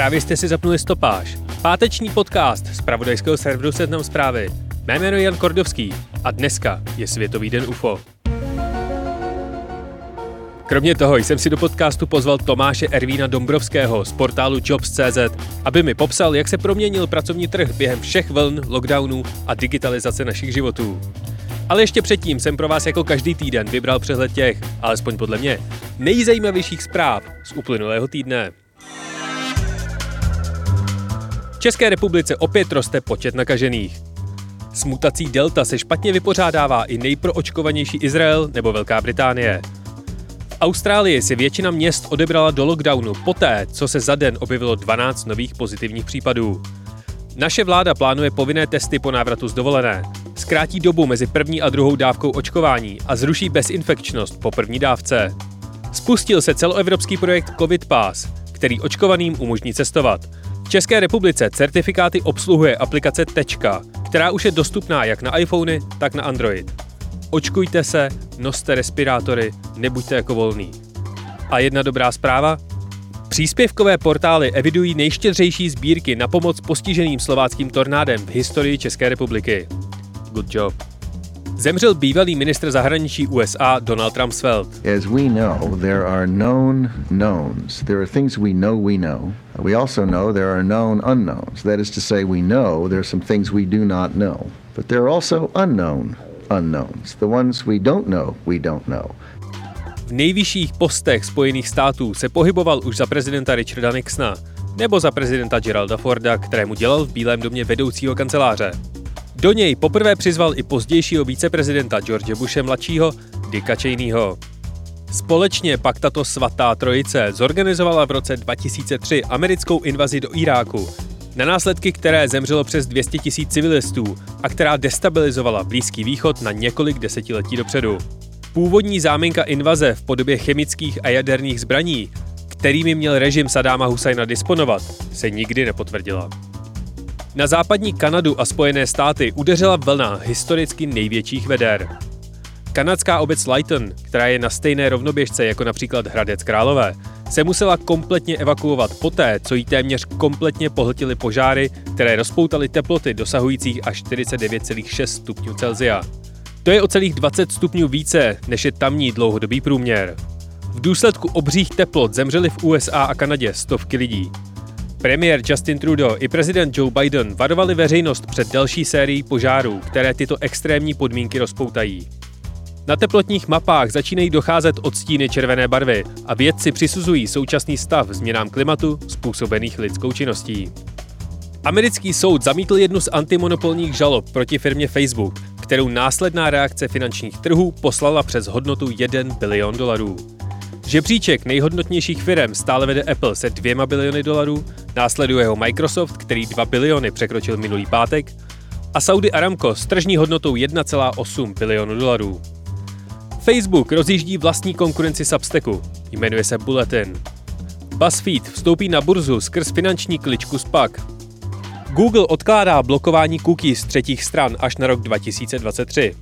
Právě jste si zapnuli stopáž. Páteční podcast z pravodajského serveru Seznam zprávy. Mé jméno je Jan Kordovský a dneska je Světový den UFO. Kromě toho jsem si do podcastu pozval Tomáše Ervína Dombrovského z portálu Jobs.cz, aby mi popsal, jak se proměnil pracovní trh během všech vln, lockdownů a digitalizace našich životů. Ale ještě předtím jsem pro vás jako každý týden vybral přehled těch, alespoň podle mě, nejzajímavějších zpráv z uplynulého týdne. České republice opět roste počet nakažených. S mutací Delta se špatně vypořádává i nejproočkovanější Izrael nebo Velká Británie. V Austrálii si většina měst odebrala do lockdownu poté, co se za den objevilo 12 nových pozitivních případů. Naše vláda plánuje povinné testy po návratu z dovolené, zkrátí dobu mezi první a druhou dávkou očkování a zruší bezinfekčnost po první dávce. Spustil se celoevropský projekt COVID Pass, který očkovaným umožní cestovat – České republice certifikáty obsluhuje aplikace Tečka, která už je dostupná jak na iPhony, tak na Android. Očkujte se, noste respirátory, nebuďte jako volný. A jedna dobrá zpráva? Příspěvkové portály evidují nejštědřejší sbírky na pomoc postiženým slováckým tornádem v historii České republiky. Good job. Zemřel bývalý ministr zahraničí USA Donald Rumsfeld. As we know, there are known knowns. There are things we know we know. We also know there are known unknowns. That is to say, we know there are some things we do not know. But there are also unknown unknowns. The ones we don't know, we don't know. V nejvyšších postech Spojených států se pohyboval už za prezidenta Richarda Nixona nebo za prezidenta Geralda Forda, kterému dělal v Bílém domě vedoucího kanceláře. Do něj poprvé přizval i pozdějšího viceprezidenta George Bushe mladšího Dicka Cheneyho. Společně pak tato svatá trojice zorganizovala v roce 2003 americkou invazi do Iráku, na následky které zemřelo přes 200 tisíc civilistů a která destabilizovala Blízký východ na několik desetiletí dopředu. Původní záminka invaze v podobě chemických a jaderných zbraní, kterými měl režim Sadáma Husajna disponovat, se nikdy nepotvrdila. Na západní Kanadu a Spojené státy udeřila vlna historicky největších veder. Kanadská obec Lighton, která je na stejné rovnoběžce jako například Hradec Králové, se musela kompletně evakuovat poté, co jí téměř kompletně pohltily požáry, které rozpoutaly teploty dosahujících až 49,6 stupňů Celsia. To je o celých 20 stupňů více, než je tamní dlouhodobý průměr. V důsledku obřích teplot zemřeli v USA a Kanadě stovky lidí. Premiér Justin Trudeau i prezident Joe Biden varovali veřejnost před další sérií požárů, které tyto extrémní podmínky rozpoutají. Na teplotních mapách začínají docházet odstíny červené barvy a vědci přisuzují současný stav změnám klimatu způsobených lidskou činností. Americký soud zamítl jednu z antimonopolních žalob proti firmě Facebook, kterou následná reakce finančních trhů poslala přes hodnotu 1 bilion dolarů. Žebříček nejhodnotnějších firm stále vede Apple se dvěma biliony dolarů, následuje ho Microsoft, který 2 biliony překročil minulý pátek, a Saudi Aramco s tržní hodnotou 1,8 bilionu dolarů. Facebook rozjíždí vlastní konkurenci Substacku, jmenuje se Bulletin. BuzzFeed vstoupí na burzu skrz finanční kličku SPAC. Google odkládá blokování cookies z třetích stran až na rok 2023.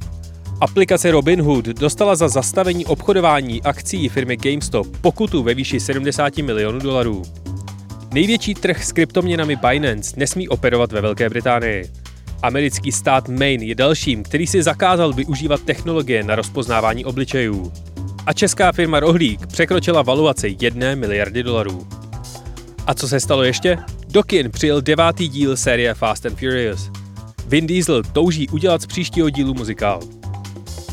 Aplikace Robinhood dostala za zastavení obchodování akcí firmy GameStop pokutu ve výši 70 milionů dolarů. Největší trh s kryptoměnami Binance nesmí operovat ve Velké Británii. Americký stát Maine je dalším, který si zakázal využívat technologie na rozpoznávání obličejů. A česká firma Rohlík překročila valuaci 1 miliardy dolarů. A co se stalo ještě? Do kin přijel devátý díl série Fast and Furious. Vin Diesel touží udělat z příštího dílu muzikál.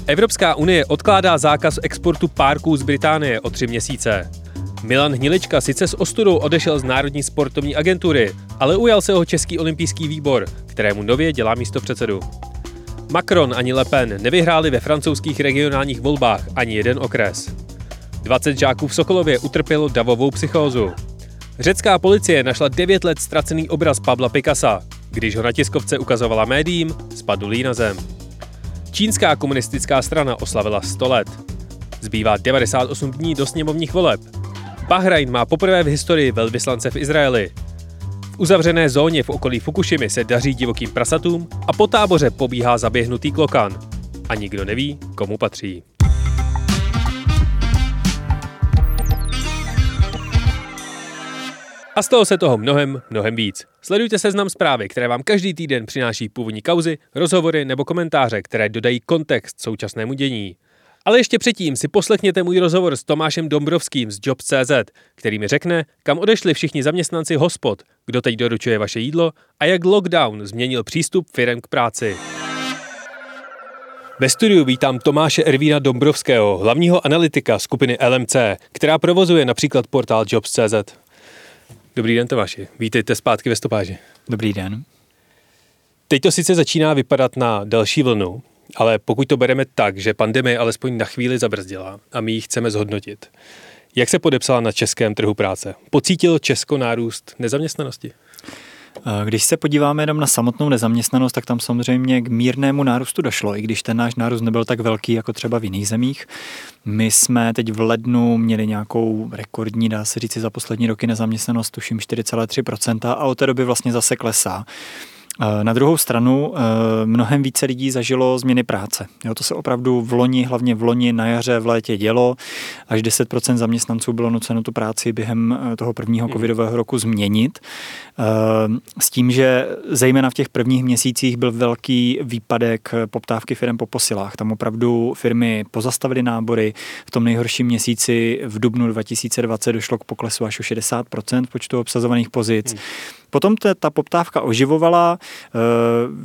Evropská unie odkládá zákaz exportu párků z Británie o tři měsíce. Milan Hnilička sice s ostudou odešel z Národní sportovní agentury, ale ujal se ho Český olympijský výbor, kterému nově dělá místo předsedu. Macron ani Le Pen nevyhráli ve francouzských regionálních volbách ani jeden okres. 20 žáků v Sokolově utrpělo davovou psychózu. Řecká policie našla 9 let ztracený obraz Pabla Picasa. Když ho na tiskovce ukazovala médiím, spadl na zem. Čínská komunistická strana oslavila 100 let. Zbývá 98 dní do sněmovních voleb. Bahrajn má poprvé v historii velvyslance v Izraeli. V uzavřené zóně v okolí Fukushimy se daří divokým prasatům a po táboře pobíhá zaběhnutý klokan. A nikdo neví, komu patří. A stalo se toho mnohem, mnohem víc. Sledujte seznam zprávy, které vám každý týden přináší původní kauzy, rozhovory nebo komentáře, které dodají kontext současnému dění. Ale ještě předtím si poslechněte můj rozhovor s Tomášem Dombrovským z Jobs.cz, který mi řekne, kam odešli všichni zaměstnanci hospod, kdo teď doručuje vaše jídlo a jak lockdown změnil přístup firem k práci. Ve studiu vítám Tomáše Ervína Dombrovského, hlavního analytika skupiny LMC, která provozuje například portál Jobs.cz. Dobrý den, Tomáši. Vítejte zpátky ve stopáži. Dobrý den. Teď to sice začíná vypadat na další vlnu, ale pokud to bereme tak, že pandemie alespoň na chvíli zabrzdila a my ji chceme zhodnotit, jak se podepsala na českém trhu práce? Pocítil Česko nárůst nezaměstnanosti? Když se podíváme jenom na samotnou nezaměstnanost, tak tam samozřejmě k mírnému nárůstu došlo, i když ten náš nárůst nebyl tak velký jako třeba v jiných zemích. My jsme teď v lednu měli nějakou rekordní, dá se říci, za poslední roky nezaměstnanost, tuším 4,3% a od té doby vlastně zase klesá. Eh, na druhou stranu eh, mnohem více lidí zažilo změny práce. Jo, to se opravdu v loni, hlavně v loni na jaře, v létě dělo. Až 10% zaměstnanců bylo nuceno tu práci během eh, toho prvního hmm. covidového roku změnit. S tím, že zejména v těch prvních měsících byl velký výpadek poptávky firm po posilách. Tam opravdu firmy pozastavily nábory. V tom nejhorším měsíci v dubnu 2020 došlo k poklesu až o 60% počtu obsazovaných pozic. Hmm. Potom ta, ta poptávka oživovala.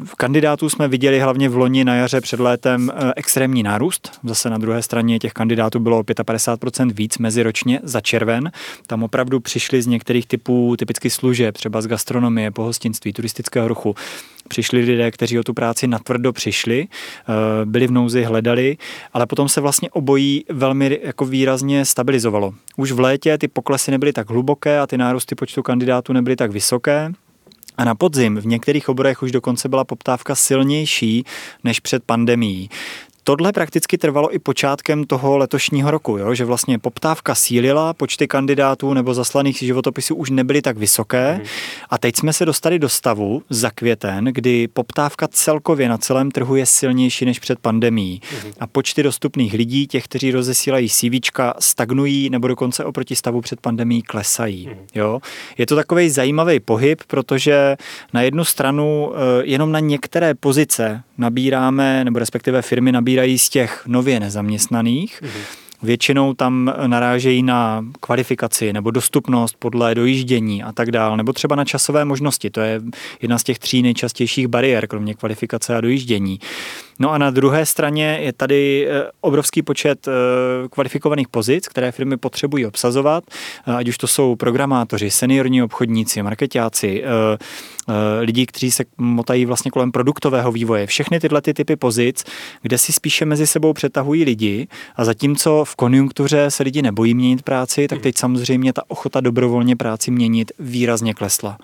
V kandidátů jsme viděli hlavně v loni na jaře před létem e, extrémní nárůst. Zase na druhé straně těch kandidátů bylo 55% víc meziročně za červen. Tam opravdu přišli z některých typů typicky služeb, třeba z gastronomie, pohostinství, turistického ruchu přišli lidé, kteří o tu práci natvrdo přišli, eh, byli v nouzi, hledali, ale potom se vlastně obojí velmi jako výrazně stabilizovalo. Už v létě ty poklesy nebyly tak hluboké a ty nárůsty počtu kandidátů nebyly tak vysoké. A na podzim v některých oborech už dokonce byla poptávka silnější než před pandemií tohle prakticky trvalo i počátkem toho letošního roku, jo? že vlastně poptávka sílila, počty kandidátů nebo zaslaných životopisů už nebyly tak vysoké mm. a teď jsme se dostali do stavu za květen, kdy poptávka celkově na celém trhu je silnější než před pandemí mm. a počty dostupných lidí, těch, kteří rozesílají CV, stagnují nebo dokonce oproti stavu před pandemí klesají. Mm. Jo? Je to takový zajímavý pohyb, protože na jednu stranu eh, jenom na některé pozice nabíráme, nebo respektive firmy nabírají z těch nově nezaměstnaných. Mm-hmm. Většinou tam narážejí na kvalifikaci nebo dostupnost podle dojíždění a tak dále, nebo třeba na časové možnosti. To je jedna z těch tří nejčastějších bariér, kromě kvalifikace a dojíždění. No a na druhé straně je tady eh, obrovský počet eh, kvalifikovaných pozic, které firmy potřebují obsazovat, eh, ať už to jsou programátoři, seniorní obchodníci, marketáci, lidi, kteří se motají vlastně kolem produktového vývoje. Všechny tyhle ty typy pozic, kde si spíše mezi sebou přetahují lidi a zatímco v konjunktuře se lidi nebojí měnit práci, tak teď samozřejmě ta ochota dobrovolně práci měnit výrazně klesla.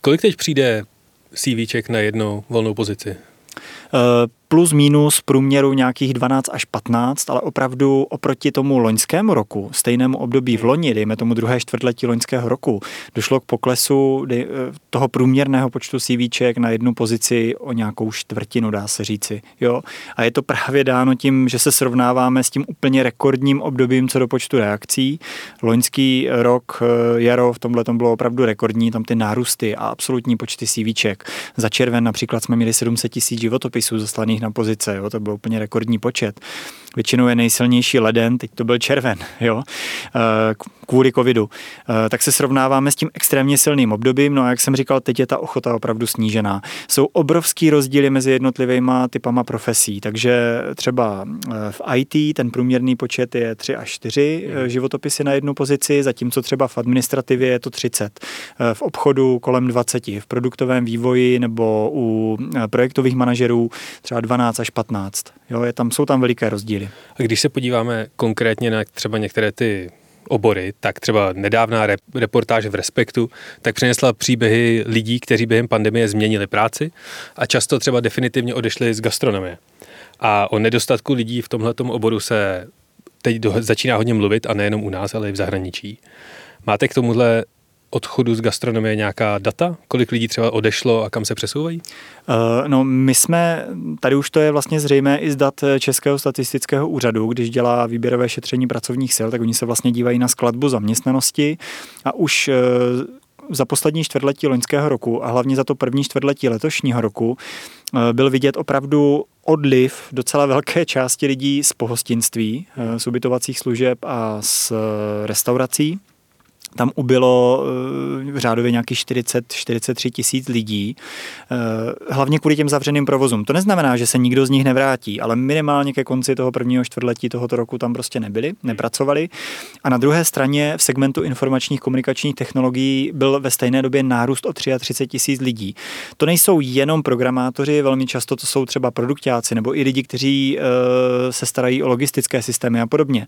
Kolik teď přijde CVček na jednou volnou pozici? Plus minus průměru nějakých 12 až 15, ale opravdu oproti tomu loňskému roku, stejnému období v loni, dejme tomu druhé čtvrtletí loňského roku, došlo k poklesu eh, toho průměrného počtu CVček na jednu pozici o nějakou čtvrtinu, dá se říci. Jo? A je to právě dáno tím, že se srovnáváme s tím úplně rekordním obdobím co do počtu reakcí. Loňský rok, eh, jaro v tomhle tom bylo opravdu rekordní, tam ty nárůsty a absolutní počty CVček. Za červen například jsme měli 700 tisíc životopisů zaslaných na pozice, jo, to byl úplně rekordní počet. Většinou je nejsilnější leden, teď to byl červen, jo, eh, kvůli covidu. Eh, tak se srovnáváme s tím extrémně silným obdobím, no a jak jsem říkal, teď je ta ochota opravdu snížená. Jsou obrovský rozdíly mezi jednotlivými typama profesí, takže třeba eh, v IT ten průměrný počet je 3 až 4 hmm. životopisy na jednu pozici, zatímco třeba v administrativě je to 30. V obchodu kolem 20, v produktovém vývoji nebo u projektových manažerů třeba 12 až 15. Jo, je tam, jsou tam veliké rozdíly. A když se podíváme konkrétně na třeba některé ty obory, tak třeba nedávná reportáž v Respektu, tak přinesla příběhy lidí, kteří během pandemie změnili práci a často třeba definitivně odešli z gastronomie. A o nedostatku lidí v tomhle oboru se teď začíná hodně mluvit a nejenom u nás, ale i v zahraničí. Máte k tomuhle odchodu z gastronomie nějaká data? Kolik lidí třeba odešlo a kam se přesouvají? Uh, no my jsme, tady už to je vlastně zřejmé i z dat Českého statistického úřadu, když dělá výběrové šetření pracovních sil, tak oni se vlastně dívají na skladbu zaměstnanosti a už uh, za poslední čtvrtletí loňského roku a hlavně za to první čtvrtletí letošního roku byl vidět opravdu odliv docela velké části lidí z pohostinství, z ubytovacích služeb a z restaurací tam ubylo eh, řádově nějakých 40-43 tisíc lidí, eh, hlavně kvůli těm zavřeným provozům. To neznamená, že se nikdo z nich nevrátí, ale minimálně ke konci toho prvního čtvrtletí tohoto roku tam prostě nebyli, nepracovali. A na druhé straně v segmentu informačních komunikačních technologií byl ve stejné době nárůst o 33 tisíc lidí. To nejsou jenom programátoři, velmi často to jsou třeba produktáci nebo i lidi, kteří eh, se starají o logistické systémy a podobně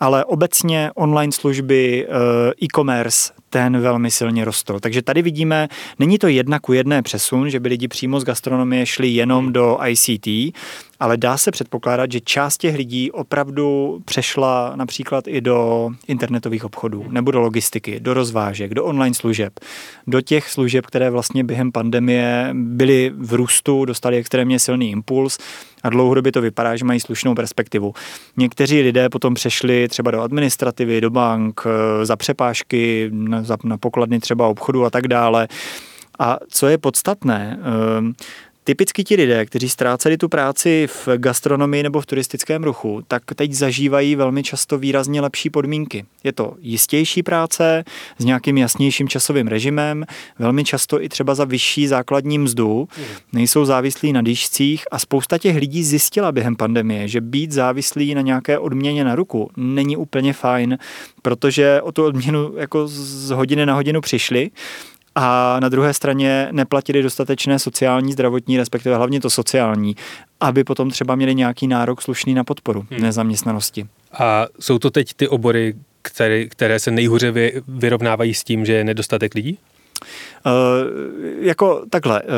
ale obecně online služby, eh, e-commerce, ten velmi silně rostl. Takže tady vidíme, není to jedna ku jedné přesun, že by lidi přímo z gastronomie šli jenom do ICT, ale dá se předpokládat, že část těch lidí opravdu přešla například i do internetových obchodů, nebo do logistiky, do rozvážek, do online služeb, do těch služeb, které vlastně během pandemie byly v růstu, dostali extrémně silný impuls a dlouhodobě to vypadá, že mají slušnou perspektivu. Někteří lidé potom přešli třeba do administrativy, do bank, eh, za přepážky, na, pokladny třeba obchodu a tak dále. A co je podstatné, eh, Typicky ti lidé, kteří ztráceli tu práci v gastronomii nebo v turistickém ruchu, tak teď zažívají velmi často výrazně lepší podmínky. Je to jistější práce s nějakým jasnějším časovým režimem, velmi často i třeba za vyšší základní mzdu, nejsou závislí na dýšcích a spousta těch lidí zjistila během pandemie, že být závislý na nějaké odměně na ruku není úplně fajn, protože o tu odměnu jako z hodiny na hodinu přišli a na druhé straně neplatili dostatečné sociální, zdravotní, respektive hlavně to sociální, aby potom třeba měli nějaký nárok slušný na podporu hmm. nezaměstnanosti. A jsou to teď ty obory, které, které se nejhůře vy, vyrovnávají s tím, že je nedostatek lidí? Uh, jako takhle, uh,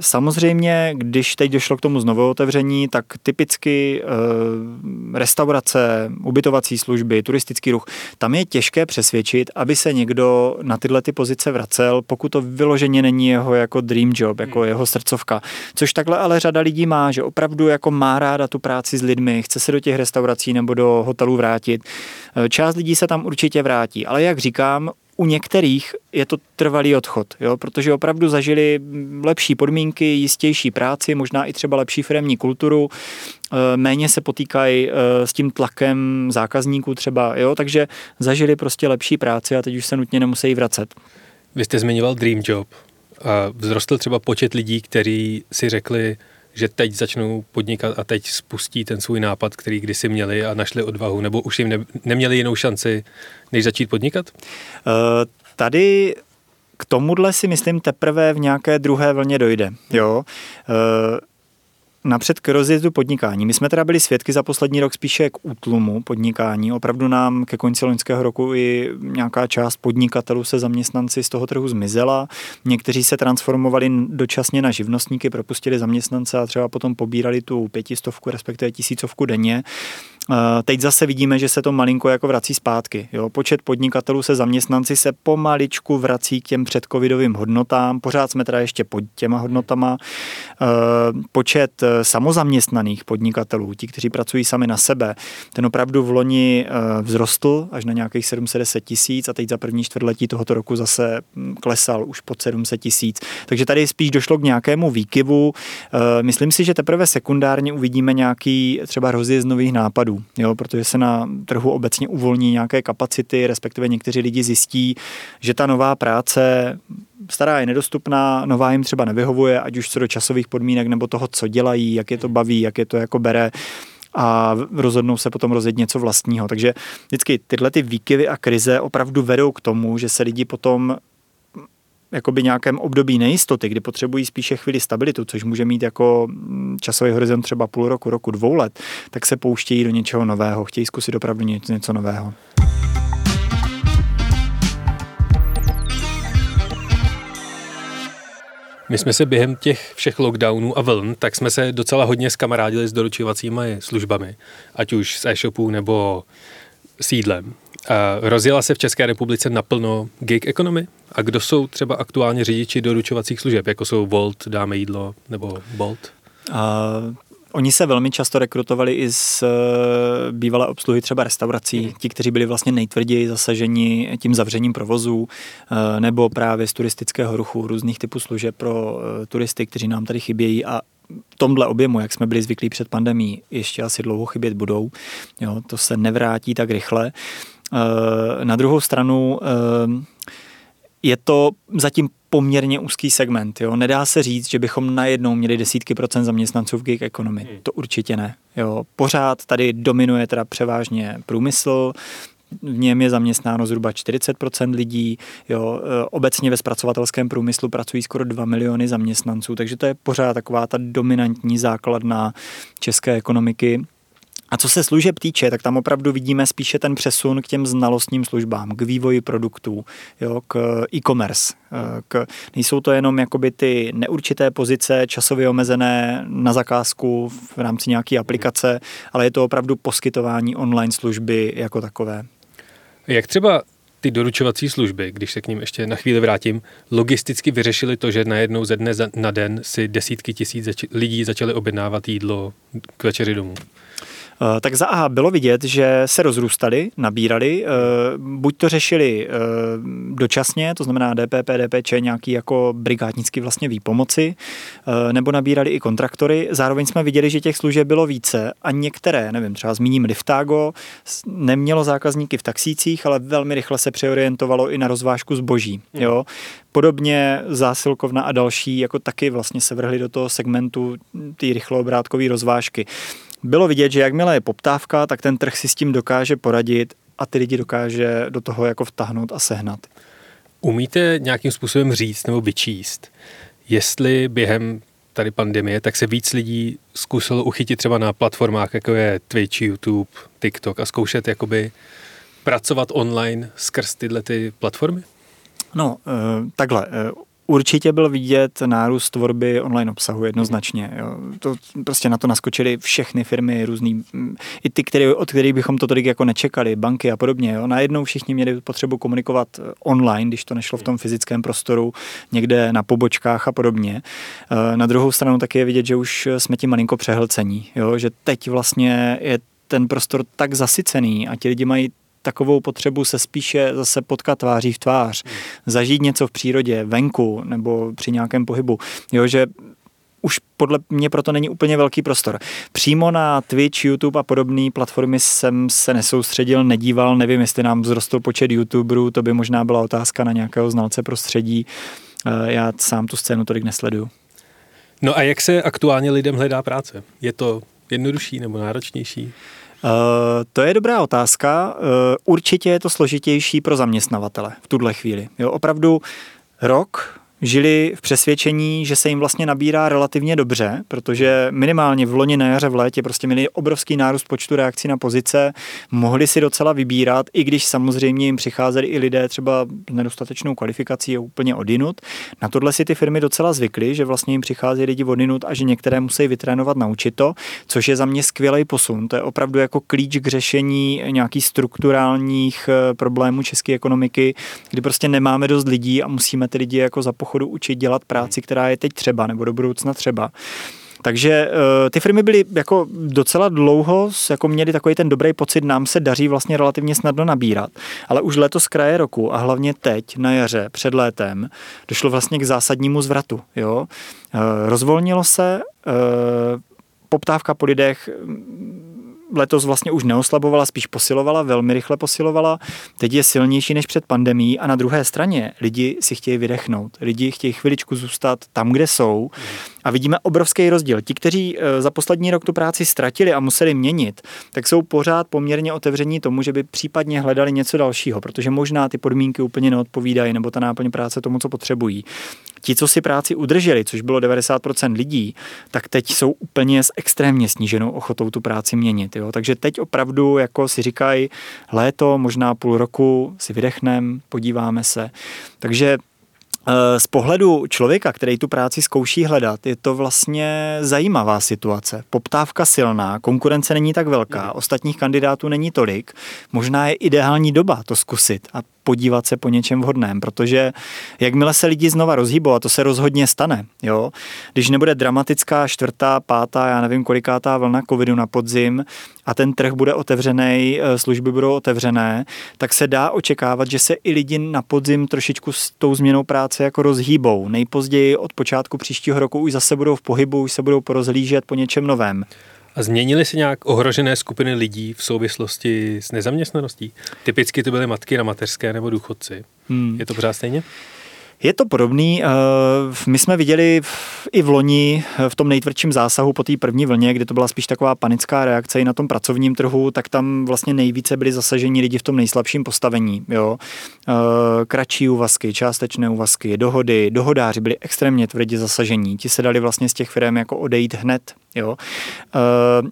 samozřejmě, když teď došlo k tomu znovu otevření, tak typicky uh, restaurace, ubytovací služby, turistický ruch, tam je těžké přesvědčit, aby se někdo na tyhle ty pozice vracel, pokud to vyloženě není jeho jako dream job, jako hmm. jeho srdcovka. Což takhle ale řada lidí má, že opravdu jako má ráda tu práci s lidmi, chce se do těch restaurací nebo do hotelů vrátit. Část lidí se tam určitě vrátí, ale jak říkám, u některých je to trvalý odchod, jo, protože opravdu zažili lepší podmínky, jistější práci, možná i třeba lepší firmní kulturu, eh, méně se potýkají eh, s tím tlakem zákazníků třeba, jo, takže zažili prostě lepší práci a teď už se nutně nemusí vracet. Vy jste zmiňoval Dream Job. Vzrostl třeba počet lidí, kteří si řekli, že teď začnou podnikat a teď spustí ten svůj nápad, který kdysi měli a našli odvahu, nebo už jim ne, neměli jinou šanci, než začít podnikat? Uh, tady k tomuhle si myslím teprve v nějaké druhé vlně dojde. Jo? Napřed k rozjezdu podnikání. My jsme teda byli svědky za poslední rok spíše k útlumu podnikání. Opravdu nám ke konci loňského roku i nějaká část podnikatelů se zaměstnanci z toho trhu zmizela. Někteří se transformovali dočasně na živnostníky, propustili zaměstnance a třeba potom pobírali tu pětistovku, respektive tisícovku denně. Teď zase vidíme, že se to malinko jako vrací zpátky. Jo? Počet podnikatelů se zaměstnanci se pomaličku vrací k těm předcovidovým hodnotám. Pořád jsme teda ještě pod těma hodnotama. Počet e, samozaměstnaných podnikatelů, ti, kteří pracují sami na sebe, ten opravdu v loni vzrostl až na nějakých 710 tisíc a teď za první čtvrtletí tohoto roku zase klesal už pod 700 tisíc. Takže tady spíš došlo k nějakému výkyvu. Myslím si, že teprve sekundárně uvidíme nějaký třeba rozjezd nových nápadů nákladů, jo, protože se na trhu obecně uvolní nějaké kapacity, respektive někteří lidi zjistí, že ta nová práce stará je nedostupná, nová jim třeba nevyhovuje, ať už co do časových podmínek nebo toho, co dělají, jak je to baví, jak je to jako bere a rozhodnou se potom rozjet něco vlastního. Takže vždycky tyhle ty výkyvy a krize opravdu vedou k tomu, že se lidi potom jakoby nějakém období nejistoty, kdy potřebují spíše chvíli stabilitu, což může mít jako mm, časový horizont třeba půl roku, roku, dvou let, tak se pouštějí do něčeho nového, chtějí zkusit opravdu něco nového. My jsme se během těch všech lockdownů a vln, tak jsme se docela hodně skamarádili s doručovacími službami, ať už z e-shopů nebo sídlem rozjela se v České republice naplno gig economy? A kdo jsou třeba aktuálně řidiči doručovacích služeb, jako jsou Volt, Dáme jídlo nebo Bolt? Uh, Oni se velmi často rekrutovali i z eh, bývalé obsluhy třeba restaurací, mm. ti, kteří byli vlastně nejtvrději zasaženi tím zavřením provozů, eh, nebo právě z turistického ruchu, různých typů služeb pro eh, turisty, kteří nám tady chybějí a v tomhle objemu, jak jsme byli zvyklí před pandemí, ještě asi dlouho chybět budou. Jo, to se nevrátí tak rychle. Na druhou stranu je to zatím poměrně úzký segment. Jo. Nedá se říct, že bychom najednou měli desítky procent zaměstnanců v gig economy. Hmm. To určitě ne. Jo. Pořád tady dominuje teda převážně průmysl, v něm je zaměstnáno zhruba 40% lidí. Jo. E, obecně ve zpracovatelském průmyslu pracují skoro 2 miliony zaměstnanců, takže to je pořád taková ta dominantní základna české ekonomiky. A co se služeb týče, tak tam opravdu vidíme spíše ten přesun k těm znalostním službám, k vývoji produktů, jo, k e-commerce. Eh, k, nejsou to jenom jakoby ty neurčité pozice, časově omezené na zakázku v rámci nějaké aplikace, ale je to opravdu poskytování online služby jako takové. Jak třeba ty doručovací služby, když se k ním ještě na chvíli vrátím, logisticky vyřešili to, že najednou ze dne na den si desítky tisíc lidí začaly objednávat jídlo k večeři domů? Eh, tak za A bylo vidět, že se rozrůstali, nabírali, eh, buď to řešili eh, dočasně, to znamená DPP, DPČ, nějaký jako brigádnický vlastně výpomoci, nebo nabírali i kontraktory. Zároveň jsme viděli, že těch služeb bylo více a některé, nevím, třeba zmíním Liftago, nemělo zákazníky v taxících, ale velmi rychle se přeorientovalo i na rozvážku zboží. Hmm. Jo? Podobně zásilkovna a další jako taky vlastně se vrhli do toho segmentu ty rychloobrátkový rozvážky bylo vidět, že jakmile je poptávka, tak ten trh si s tím dokáže poradit a ty lidi dokáže do toho jako vtahnout a sehnat. Umíte nějakým způsobem říct nebo vyčíst, jestli během tady pandemie, tak se víc lidí zkusilo uchytit třeba na platformách, jako je Twitch, YouTube, TikTok a zkoušet jakoby pracovat online skrz tyhle ty platformy? No, eh, takhle. Určitě byl vidět nárůst tvorby online obsahu jednoznačně. Jo. To prostě na to naskočily všechny firmy různý, i ty, které, od kterých bychom to tolik jako nečekali, banky a podobně. Jo. Najednou všichni měli potřebu komunikovat eh, online, když to nešlo v tom fyzickém prostoru, někde na pobočkách a podobně. Eh, na druhou stranu taky je vidět, že už jsme tím malinko přehlcení, jo. že teď vlastně je ten prostor tak zasycený a ti lidi mají takovou potřebu se spíše zase potkat tváří v tvář, hmm. zažít něco v přírodě, venku nebo při nějakém pohybu. Jo, že už podle mě proto není úplně velký prostor. Přímo na Twitch, YouTube a podobné platformy jsem se nesoustředil, nedíval, nevím, jestli nám vzrostl počet YouTuberů, to by možná byla otázka na nějakého znalce prostředí. Eh, já sám tu scénu tolik nesleduju. No a jak se aktuálně lidem hledá práce? Je to jednodušší nebo náročnější? Uh, to je dobrá otázka. Uh, určitě je to složitější pro zaměstnavatele v tuhle chvíli. Jo, opravdu rok žili v přesvědčení, že se jim vlastně nabírá relativně dobře, protože minimálně v loni na jaře v létě prostě měli obrovský nárůst počtu reakcí na pozice, mohli si docela vybírat, i když samozřejmě jim přicházeli i lidé třeba s nedostatečnou kvalifikací a úplně odinut. Na tohle si ty firmy docela zvykly, že vlastně jim přichází lidi odinut a že některé musí vytrénovat, to, což je za mě skvělý posun. To je opravdu jako klíč k řešení nějakých strukturálních eh, problémů české ekonomiky, kdy prostě nemáme dost lidí a musíme ty lidi jako zapochovat pochodu učit dělat práci, která je teď třeba nebo do budoucna třeba. Takže uh, ty firmy byly jako docela dlouho, jako měli takový ten dobrý pocit, nám se daří vlastně relativně snadno nabírat. Ale už letos kraje roku a hlavně teď na jaře, před létem, došlo vlastně k zásadnímu zvratu. Jo? Uh, rozvolnilo se, uh, poptávka po lidech letos vlastně už neoslabovala, spíš posilovala, velmi rychle posilovala. Teď je silnější než před pandemí a na druhé straně lidi si chtějí vydechnout. Lidi chtějí chviličku zůstat tam, kde jsou. A vidíme obrovský rozdíl. Ti, kteří eh, za poslední rok tu práci ztratili a museli měnit, tak jsou pořád poměrně otevření tomu, že by případně hledali něco dalšího, protože možná ty podmínky úplně neodpovídají nebo ta náplň práce tomu, co potřebují. Ti, co si práci udrželi, což bylo 90% lidí, tak teď jsou úplně s extrémně sníženou ochotou tu práci měnit. Jo? Takže teď opravdu jako si říkají léto, možná půl roku si vydechnem, podíváme se. Takže z pohledu člověka, který tu práci zkouší hledat, je to vlastně zajímavá situace. Poptávka silná, konkurence není tak velká, ostatních kandidátů není tolik. Možná je ideální doba to zkusit a podívat se po něčem vhodném, protože jakmile se lidi znova rozhýbou, a to se rozhodně stane, jo, když nebude dramatická čtvrtá, pátá, já nevím kolikátá vlna covidu na podzim a ten trh bude otevřený, eh, služby budou otevřené, tak se dá očekávat, že se i lidi na podzim trošičku s tou změnou práce jako rozhýbou. Nejpozději od počátku příštího roku už zase budou v pohybu, už se budou porozhlížet po něčem novém. A změnily se nějak ohrožené skupiny lidí v souvislosti s nezaměstnaností? Typicky to byly matky na mateřské nebo důchodci. Hmm. Je to pořád stejně? Je to podobný. Eh, my jsme viděli i v loni eh, v tom nejtvrdším zásahu po té první vlně, kdy to byla spíš taková panická reakce i na tom pracovním trhu, tak tam vlastně nejvíce byli zasaženi lidi v tom nejslabším postavení. Jo. Eh, kratší úvazky, částečné úvazky, dohody, dohodáři byli extrémně tvrdě zasažení. Ti se dali vlastně z těch firm jako odejít hned. Jo.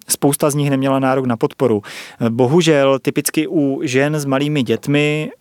Spousta z nich neměla nárok na podporu. Bohužel typicky u žen s malými dětmi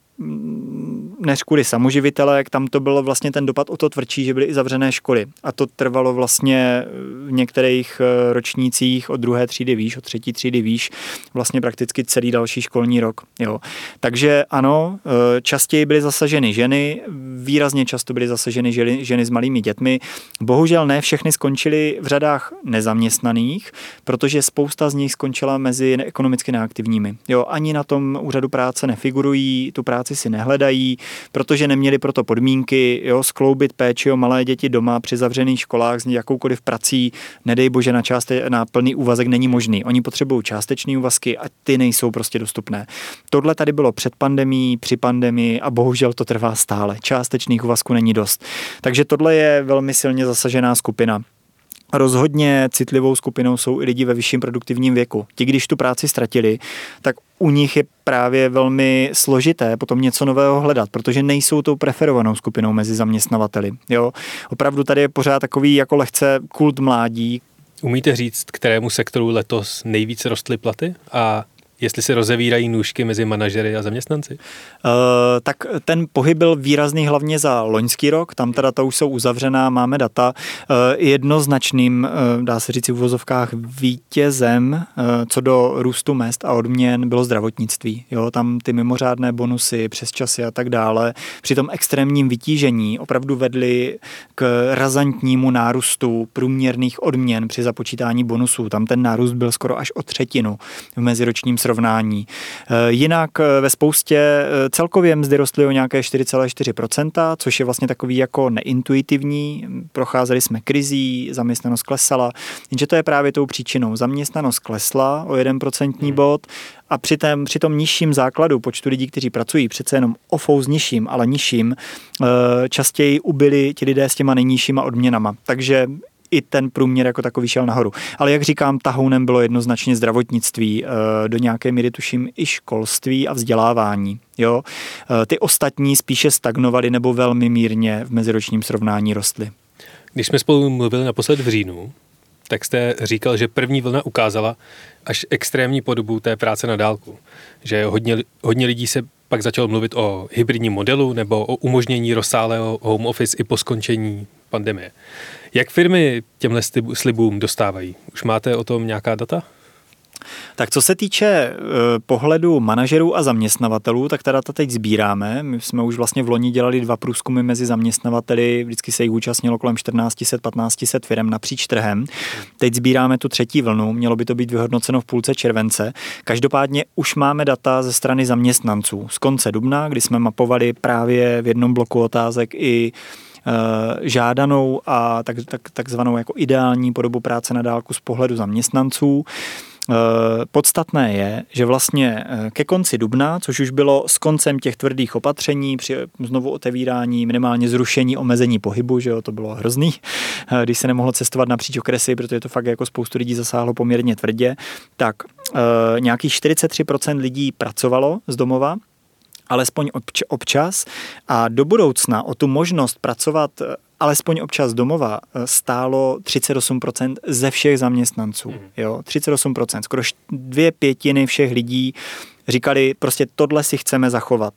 než kvůli samoživitelek, tam to bylo vlastně ten dopad o to tvrdší, že byly i zavřené školy. A to trvalo vlastně v některých eh, ročnících od druhé třídy výš, od třetí třídy výš, vlastně prakticky celý další školní rok. Jo. Takže ano, eh, častěji byly zasaženy ženy, výrazně často byly zasaženy ženy, ženy s malými dětmi. Bohužel ne všechny skončily v řadách nezaměstnaných, protože spousta z nich skončila mezi ekonomicky neaktivními. Jo, ani na tom úřadu práce nefigurují, tu práci si nehledají, protože neměli proto podmínky, jo, skloubit péči o malé děti doma při zavřených školách s jakoukoliv prací, nedej bože na, částe, na plný úvazek není možný. Oni potřebují částečné úvazky a ty nejsou prostě dostupné. Tohle tady bylo před pandemí, při pandemii a bohužel to trvá stále. Částečných úvazků není dost. Takže tohle je velmi silně zasažená skupina. Rozhodně citlivou skupinou jsou i lidi ve vyšším produktivním věku. Ti, když tu práci ztratili, tak u nich je právě velmi složité potom něco nového hledat, protože nejsou tou preferovanou skupinou mezi zaměstnavateli. Jo? Opravdu tady je pořád takový jako lehce kult mládí. Umíte říct, kterému sektoru letos nejvíce rostly platy a jestli se rozevírají nůžky mezi manažery a zaměstnanci? Uh, tak ten pohyb byl výrazný hlavně za loňský rok, tam teda to už jsou uzavřená, máme data. Uh, jednoznačným, uh, dá se říct v uvozovkách, vítězem uh, co do růstu mest a odměn bylo zdravotnictví. Jo, tam ty mimořádné bonusy, přes časy a tak dále, při tom extrémním vytížení opravdu vedly k razantnímu nárůstu průměrných odměn při započítání bonusů. Tam ten nárůst byl skoro až o třetinu v meziročním srovnání srovnání. Eh, jinak eh, ve spoustě eh, celkově mzdy rostly o nějaké 4,4%, což je vlastně takový jako neintuitivní. Procházeli jsme krizí, zaměstnanost klesala, jenže to je právě tou příčinou. Zaměstnanost klesla o 1% hmm. bod a při, tém, při tom nižším základu počtu lidí, kteří pracují, přece jenom o fouz nižším, ale nižším, častěji ubyli ti lidé s těma nejnižšíma odměnama. Takže i ten průměr jako takový šel nahoru. Ale jak říkám, tahounem bylo jednoznačně zdravotnictví, eh, do nějaké míry tuším i školství a vzdělávání. Jo? Eh, ty ostatní spíše stagnovaly nebo velmi mírně v meziročním srovnání rostly. Když jsme spolu mluvili naposled v říjnu, tak jste říkal, že první vlna ukázala až extrémní podobu té práce na dálku. Že hodně, hodně lidí se pak začalo mluvit o hybridním modelu nebo o umožnění rozsáhlého home office i po skončení pandemie. Jak firmy těmhle slibům dostávají? Už máte o tom nějaká data? Tak co se týče e, pohledu manažerů a zaměstnavatelů, tak ta data teď sbíráme. My jsme už vlastně v loni dělali dva průzkumy mezi zaměstnavateli, vždycky se jich účastnilo kolem 1400-1500 firm napříč trhem. Teď sbíráme tu třetí vlnu, mělo by to být vyhodnoceno v půlce července. Každopádně už máme data ze strany zaměstnanců z konce dubna, kdy jsme mapovali právě v jednom bloku otázek i žádanou a tak, tak, takzvanou jako ideální podobu práce na dálku z pohledu zaměstnanců. Eh, podstatné je, že vlastně eh, ke konci dubna, což už bylo s koncem těch tvrdých opatření při znovu otevírání, minimálně zrušení omezení pohybu, že jo, to bylo hrozný, když se nemohlo cestovat napříč okresy, protože to fakt jako spoustu lidí zasáhlo poměrně tvrdě, tak nějakých 43% lidí pracovalo z domova, alespoň občas a do budoucna o tu možnost pracovat eh, alespoň občas domova eh, stálo 38% ze všech zaměstnanců. Mhm. Jo, 38%, skoro dvě pětiny všech lidí říkali, prostě tohle si chceme zachovat.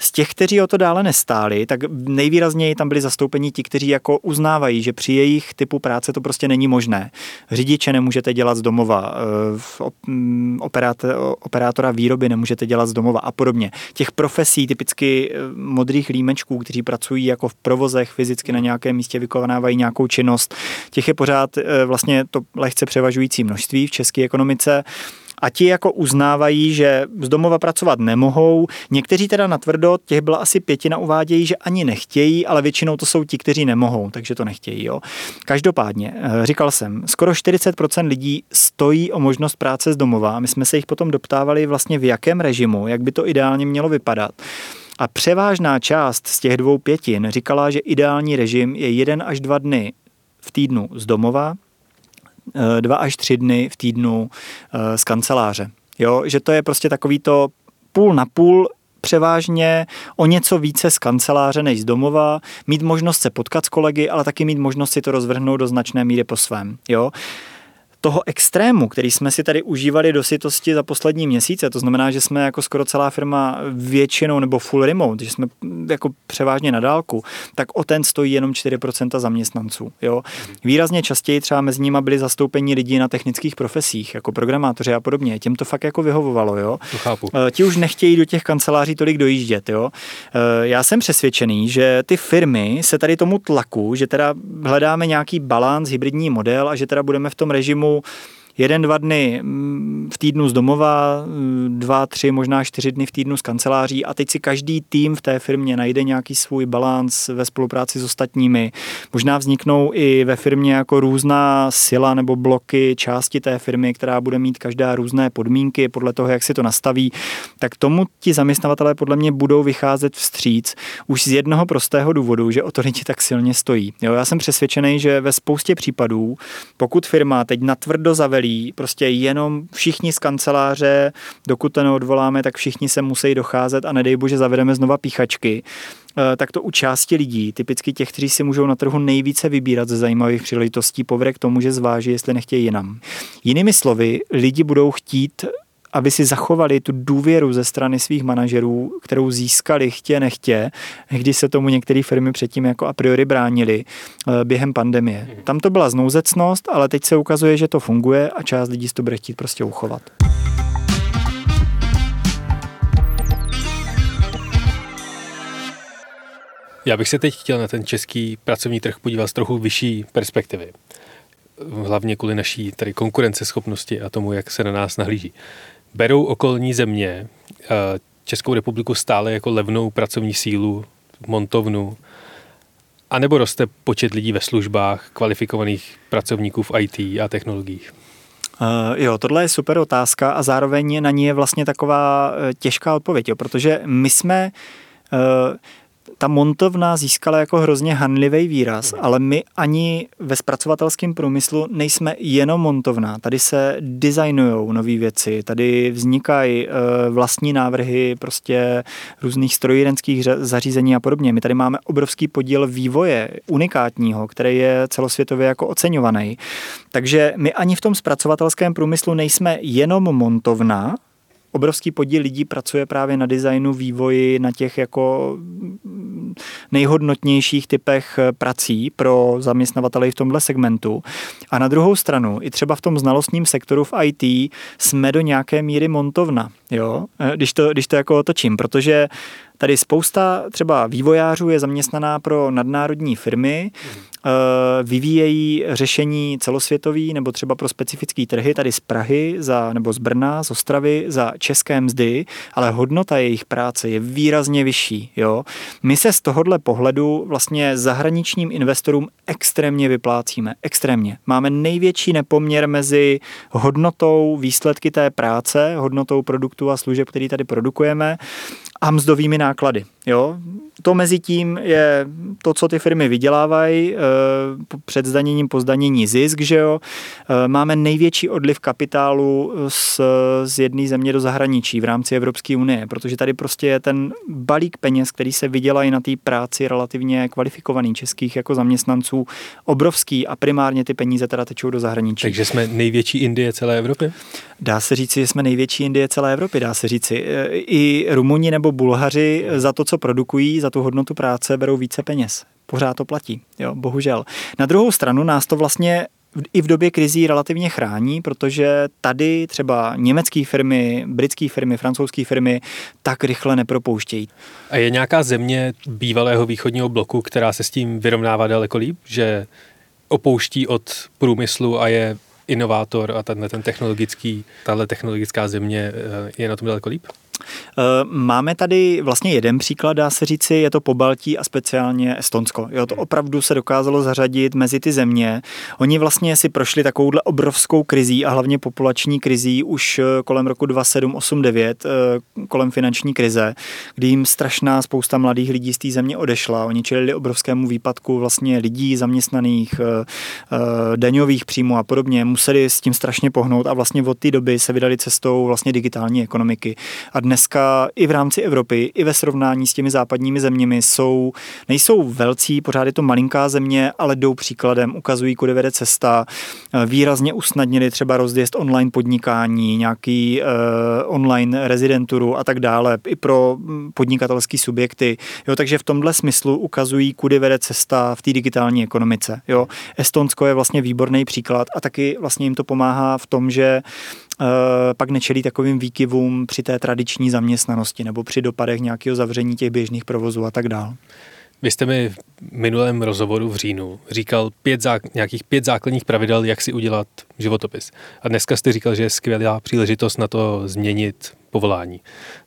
Z těch, kteří o to dále nestáli, tak nejvýrazněji tam byli zastoupeni ti, kteří jako uznávají, že při jejich typu práce to prostě není možné. Řidiče nemůžete dělat z domova, eh, mm, operátora výroby nemůžete dělat z domova a podobně. Těch profesí, typicky eh, modrých límečků, kteří pracují jako v provozech fyzicky na nějakém místě, vykonávají nějakou činnost, těch je pořád eh, vlastně to lehce převažující množství v české ekonomice a ti jako uznávají, že z domova pracovat nemohou. Někteří teda natvrdo, těch byla asi pětina, uvádějí, že ani nechtějí, ale většinou to jsou ti, kteří nemohou, takže to nechtějí. Jo. Každopádně, eh, říkal jsem, skoro 40% lidí stojí o možnost práce z domova. My jsme se jich potom doptávali vlastně v jakém režimu, jak by to ideálně mělo vypadat. A převážná část z těch dvou pětin říkala, že ideální režim je jeden až dva dny v týdnu z domova, dva až tři dny v týdnu eh, z kanceláře. Jo, že to je prostě takový to půl na půl převážně o něco více z kanceláře než z domova, mít možnost se potkat s kolegy, ale taky mít možnost si to rozvrhnout do značné míry po svém. Jo? Toho extrému, který jsme si tady užívali do sitosti za poslední měsíce, to znamená, že jsme jako skoro celá firma většinou nebo full remote, že jsme jako převážně na dálku, tak o ten stojí jenom 4% zaměstnanců. Jo? Výrazně častěji třeba mezi nimi byli zastoupeni lidi na technických profesích, jako programátoři a podobně. Těm to fakt jako vyhovovalo. Jo? To chápu. Eh, ti už nechtějí do těch kanceláří tolik dojíždět. Jo? Eh, já jsem přesvědčený, že ty firmy se tady tomu tlaku, že teda hledáme nějaký balans, hybridní model a že teda budeme v tom režimu yeah jeden, dva dny mm, v týdnu z domova, mm, dva, tři, možná čtyři dny v týdnu z kanceláří a teď si každý tým v té firmě najde nějaký svůj balans ve spolupráci s ostatními. Možná vzniknou i ve firmě jako různá sila nebo bloky části té firmy, která bude mít každá různé podmínky podle toho, jak si to nastaví. Tak tomu ti zaměstnavatelé podle mě budou vycházet vstříc už z jednoho prostého důvodu, že o to lidi tak silně stojí. Jo, já jsem přesvědčený, že ve spoustě případů, pokud firma teď natvrdo zavelí celý, prostě jenom všichni z kanceláře, dokud to neodvoláme, tak všichni se musí docházet a nedej bože zavedeme znova píchačky, eh, tak to u části lidí, typicky těch, kteří si můžou na trhu nejvíce vybírat ze zajímavých příležitostí, povede k tomu, že zváží, jestli nechtějí jinam. Jinými slovy, lidi budou chtít aby si zachovali tu důvěru ze strany svých manažerů, kterou získali chtě nechtě, když se tomu některé firmy předtím jako a priori bránili eh, během pandemie. Mhm. Tam to byla znouzecnost, ale teď se ukazuje, že to funguje a část lidí si to bude chtít prostě uchovat. Já bych se teď chtěl na ten český pracovní trh podívat z trochu vyšší perspektivy. Hlavně kvůli naší tady konkurenceschopnosti a tomu, jak se na nás nahlíží berou okolní země eh, Českou republiku stále jako levnou pracovní sílu, montovnu, anebo roste počet lidí ve službách, kvalifikovaných pracovníků v IT a technologiích? Uh, jo, tohle je super otázka a zároveň na ní je vlastně taková uh, těžká odpověď, jo, protože my jsme ta montovna získala jako hrozně hanlivý výraz, ale my ani ve zpracovatelském průmyslu nejsme jenom montovna. Tady se designují nové věci, tady vznikají eh, vlastní návrhy prostě různých strojírenských zařízení a podobně. My tady máme obrovský podíl vývoje unikátního, který je celosvětově jako oceňovaný. Takže my ani v tom zpracovatelském průmyslu nejsme jenom montovna, obrovský podíl lidí pracuje právě na designu, vývoji, na těch jako nejhodnotnějších typech prací pro zaměstnavatele v tomhle segmentu. A na druhou stranu, i třeba v tom znalostním sektoru v IT jsme do nějaké míry montovna, jo? Když, to, když to jako otočím, protože Tady spousta třeba vývojářů je zaměstnaná pro nadnárodní firmy, mm. vyvíjejí řešení celosvětový nebo třeba pro specifické trhy tady z Prahy za, nebo z Brna, z Ostravy za české mzdy, ale hodnota jejich práce je výrazně vyšší. Jo? My se z tohohle pohledu vlastně zahraničním investorům extrémně vyplácíme. Extrémně. Máme největší nepoměr mezi hodnotou výsledky té práce, hodnotou produktů a služeb, který tady produkujeme a mzdovými náklady. Jo? To mezi tím je to, co ty firmy vydělávají eh, před zdaněním, po zdanění zisk, že jo. Eh, máme největší odliv kapitálu z, z jedné země do zahraničí v rámci Evropské unie, protože tady prostě je ten balík peněz, který se vydělají na té práci relativně kvalifikovaný českých jako zaměstnanců, obrovský a primárně ty peníze teda tečou do zahraničí. Takže jsme největší Indie celé Evropy? Dá se říci, že jsme největší Indie celé Evropy, dá se říci. Eh, I Rumuni nebo Bulhaři za to, co produkují, za tu hodnotu práce, berou více peněz. Pořád to platí, jo, bohužel. Na druhou stranu nás to vlastně i v době krizí relativně chrání, protože tady třeba německé firmy, britské firmy, francouzské firmy tak rychle nepropouštějí. A je nějaká země bývalého východního bloku, která se s tím vyrovnává daleko líp, že opouští od průmyslu a je inovátor a tenhle ten technologický, tahle technologická země eh, je na tom daleko líp? Eh, máme tady vlastně jeden příklad, dá se říci, je to Pobaltí a speciálně Estonsko. Jo, to opravdu se dokázalo zařadit mezi ty země. Oni vlastně si prošli takovouhle obrovskou krizí a hlavně populační krizí už eh, kolem roku 2789, eh, kolem finanční krize, kdy jim strašná spousta mladých lidí z té země odešla. Oni čelili obrovskému výpadku vlastně lidí, zaměstnaných, daňových příjmů a podobně. Museli s tím strašně pohnout a vlastně od té doby se vydali cestou vlastně digitální ekonomiky. A dneska i v rámci Evropy, i ve srovnání s těmi západními zeměmi jsou, nejsou velcí, pořád je to malinká země, ale jdou příkladem, ukazují, kudy vede cesta, eh, výrazně usnadnili třeba rozjezd online podnikání, nějaký uh, online rezidenturu a tak dále, i pro hm, podnikatelský subjekty. Jo, takže v tomhle smyslu ukazují, kudy vede cesta v té digitální ekonomice. Jo. Estonsko je vlastně výborný příklad a taky vlastně jim to pomáhá v tom, že pak nečelí takovým výkyvům při té tradiční zaměstnanosti nebo při dopadech nějakého zavření těch běžných provozů a tak dále. Vy jste mi v minulém rozhovoru v říjnu říkal pět zá, nějakých pět základních pravidel, jak si udělat životopis. A dneska jste říkal, že je skvělá příležitost na to změnit povolání.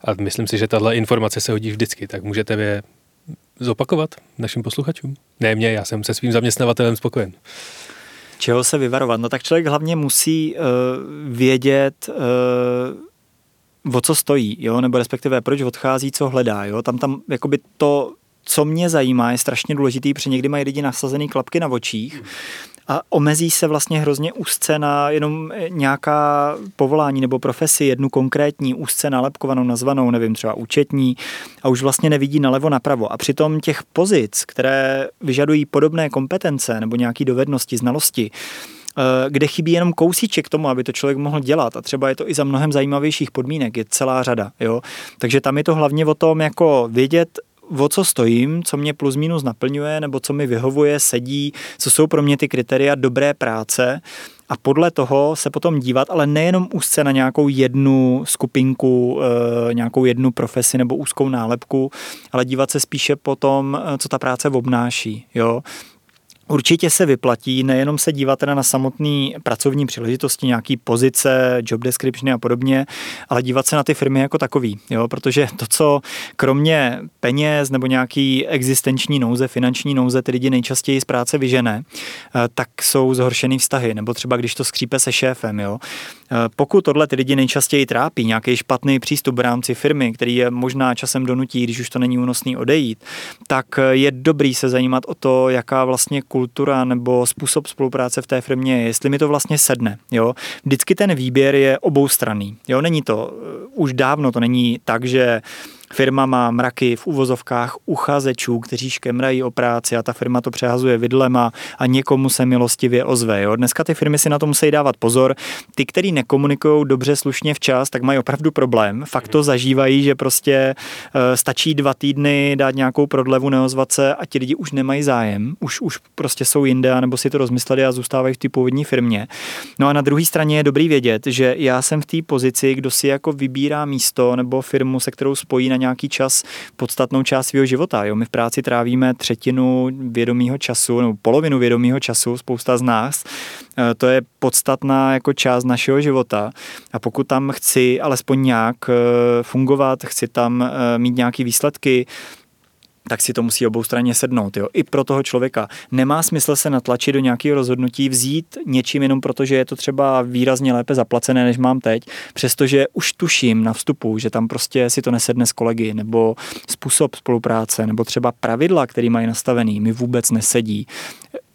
A myslím si, že tahle informace se hodí vždycky, tak můžete je zopakovat našim posluchačům? Ne mě, já jsem se svým zaměstnavatelem spokojen. Čeho se vyvarovat? No tak člověk hlavně musí uh, vědět, uh, o co stojí, jo? nebo respektive proč odchází, co hledá. Jo? Tam, tam jakoby to, co mě zajímá, je strašně důležitý, protože někdy mají lidi nasazený klapky na očích a omezí se vlastně hrozně úzce na jenom nějaká povolání nebo profesi, jednu konkrétní, úzce nalepkovanou, nazvanou, nevím, třeba účetní a už vlastně nevidí nalevo napravo. A přitom těch pozic, které vyžadují podobné kompetence nebo nějaké dovednosti, znalosti, eh, kde chybí jenom kousíček tomu, aby to člověk mohl dělat a třeba je to i za mnohem zajímavějších podmínek, je celá řada. Jo? Takže tam je to hlavně o tom, jako vědět, o co stojím, co mě plus minus naplňuje, nebo co mi vyhovuje, sedí, co jsou pro mě ty kritéria dobré práce a podle toho se potom dívat, ale nejenom úzce na nějakou jednu skupinku, eh, nějakou jednu profesi nebo úzkou nálepku, ale dívat se spíše po tom, eh, co ta práce obnáší. Jo? Určitě se vyplatí nejenom se dívat teda na samotné pracovní příležitosti, nějaký pozice, job description a podobně, ale dívat se na ty firmy jako takový, jo? protože to, co kromě peněz nebo nějaký existenční nouze, finanční nouze ty lidi nejčastěji z práce vyžené, eh, tak jsou zhoršený vztahy, nebo třeba když to skřípe se šéfem. Jo? Eh, pokud tohle ty lidi nejčastěji trápí, nějaký špatný přístup v rámci firmy, který je možná časem donutí, když už to není únosný odejít, tak eh, je dobrý se zajímat o to, jaká vlastně kultura nebo způsob spolupráce v té firmě je, jestli mi to vlastně sedne. Jo? Vždycky ten výběr je oboustranný. Jo? Není to, eh, už dávno to není tak, že Firma má mraky v uvozovkách uchazečů, kteří škemrají o práci a ta firma to přehazuje vidlema a někomu se milostivě ozve. Jo? Dneska ty firmy si na to musí dávat pozor. Ty, který nekomunikují dobře, slušně včas, tak mají opravdu problém. Fakt to zažívají, že prostě uh, stačí dva týdny dát nějakou prodlevu, neozvat se a ti lidi už nemají zájem, už, už prostě jsou jinde, nebo si to rozmysleli a zůstávají v té původní firmě. No a na druhé straně je dobrý vědět, že já jsem v té pozici, kdo si jako vybírá místo nebo firmu, se kterou spojí na nějaký čas podstatnou část svého života. Jo? My v práci trávíme třetinu vědomého času, nebo polovinu vědomého času, spousta z nás. E, to je podstatná jako část našeho života. A pokud tam chci alespoň nějak e, fungovat, chci tam e, mít nějaké výsledky, tak si to musí obou straně sednout. Jo. I pro toho člověka. Nemá smysl se natlačit do nějakého rozhodnutí, vzít něčím jenom proto, že je to třeba výrazně lépe zaplacené, než mám teď, přestože už tuším na vstupu, že tam prostě si to nesedne s kolegy, nebo způsob spolupráce, nebo třeba pravidla, které mají nastavený, mi vůbec nesedí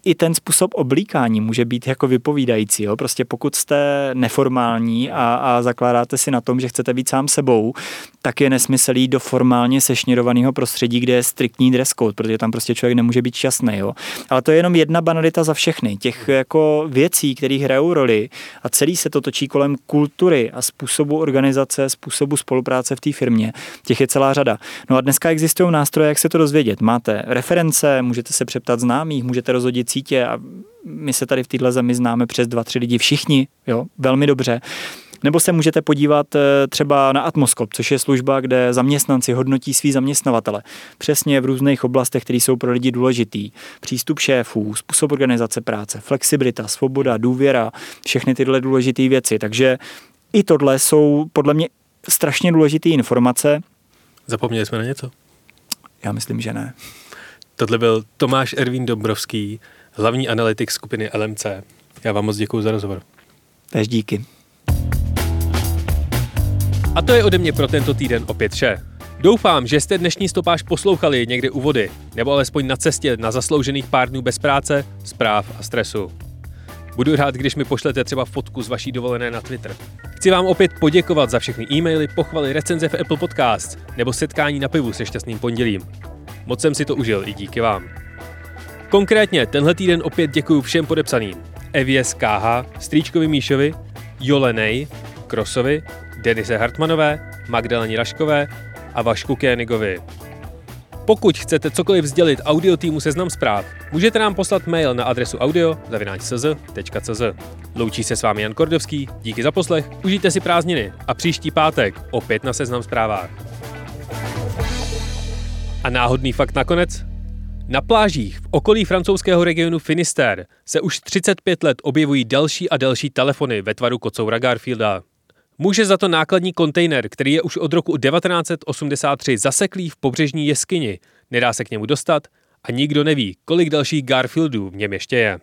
i ten způsob oblíkání může být jako vypovídající. Jo? Prostě pokud jste neformální a, a zakládáte si na tom, že chcete být sám sebou, tak je nesmysl jít do formálně sešněrovaného prostředí, kde je striktní dress code, protože tam prostě člověk nemůže být šťastný. Jo? Ale to je jenom jedna banalita za všechny. Těch jako věcí, které hrajou roli a celý se to točí kolem kultury a způsobu organizace, způsobu spolupráce v té firmě. Těch je celá řada. No a dneska existují nástroje, jak se to dozvědět. Máte reference, můžete se přeptat známých, můžete rozhodit sítě a my se tady v téhle zemi známe přes dva, tři lidi všichni, jo, velmi dobře. Nebo se můžete podívat eh, třeba na Atmoskop, což je služba, kde zaměstnanci hodnotí svý zaměstnavatele. Přesně v různých oblastech, které jsou pro lidi důležitý. Přístup šéfů, způsob organizace práce, flexibilita, svoboda, důvěra, všechny tyhle důležité věci. Takže i tohle jsou podle mě strašně důležité informace. Zapomněli jsme na něco? Já myslím, že ne. Tohle byl Tomáš Ervín Dobrovský, hlavní analytik skupiny LMC. Já vám moc děkuji za rozhovor. Tež díky. A to je ode mě pro tento týden opět vše. Doufám, že jste dnešní stopáž poslouchali někde u vody, nebo alespoň na cestě na zasloužených pár dnů bez práce, zpráv a stresu. Budu rád, když mi pošlete třeba fotku z vaší dovolené na Twitter. Chci vám opět poděkovat za všechny e-maily, pochvaly, recenze v Apple Podcast nebo setkání na pivu se šťastným pondělím. Moc jsem si to užil i díky vám. Konkrétně tenhle týden opět děkuji všem podepsaným. Evies KH, Strýčkovi Míšovi, Jolenej, Krosovi, Denise Hartmanové, Magdaleně Raškové a Vašku Kénigovi. Pokud chcete cokoliv sdělit audio týmu Seznam zpráv, můžete nám poslat mail na adresu audio.cz.cz. Loučí se s vámi Jan Kordovský, díky za poslech, užijte si prázdniny a příští pátek opět na Seznam zprávách. A náhodný fakt nakonec? Na plážích v okolí francouzského regionu Finisterre se už 35 let objevují další a další telefony ve tvaru kocoura Garfielda. Může za to nákladní kontejner, který je už od roku 1983 zaseklý v pobřežní jeskyni. Nedá se k němu dostat a nikdo neví, kolik dalších Garfieldů v něm ještě je.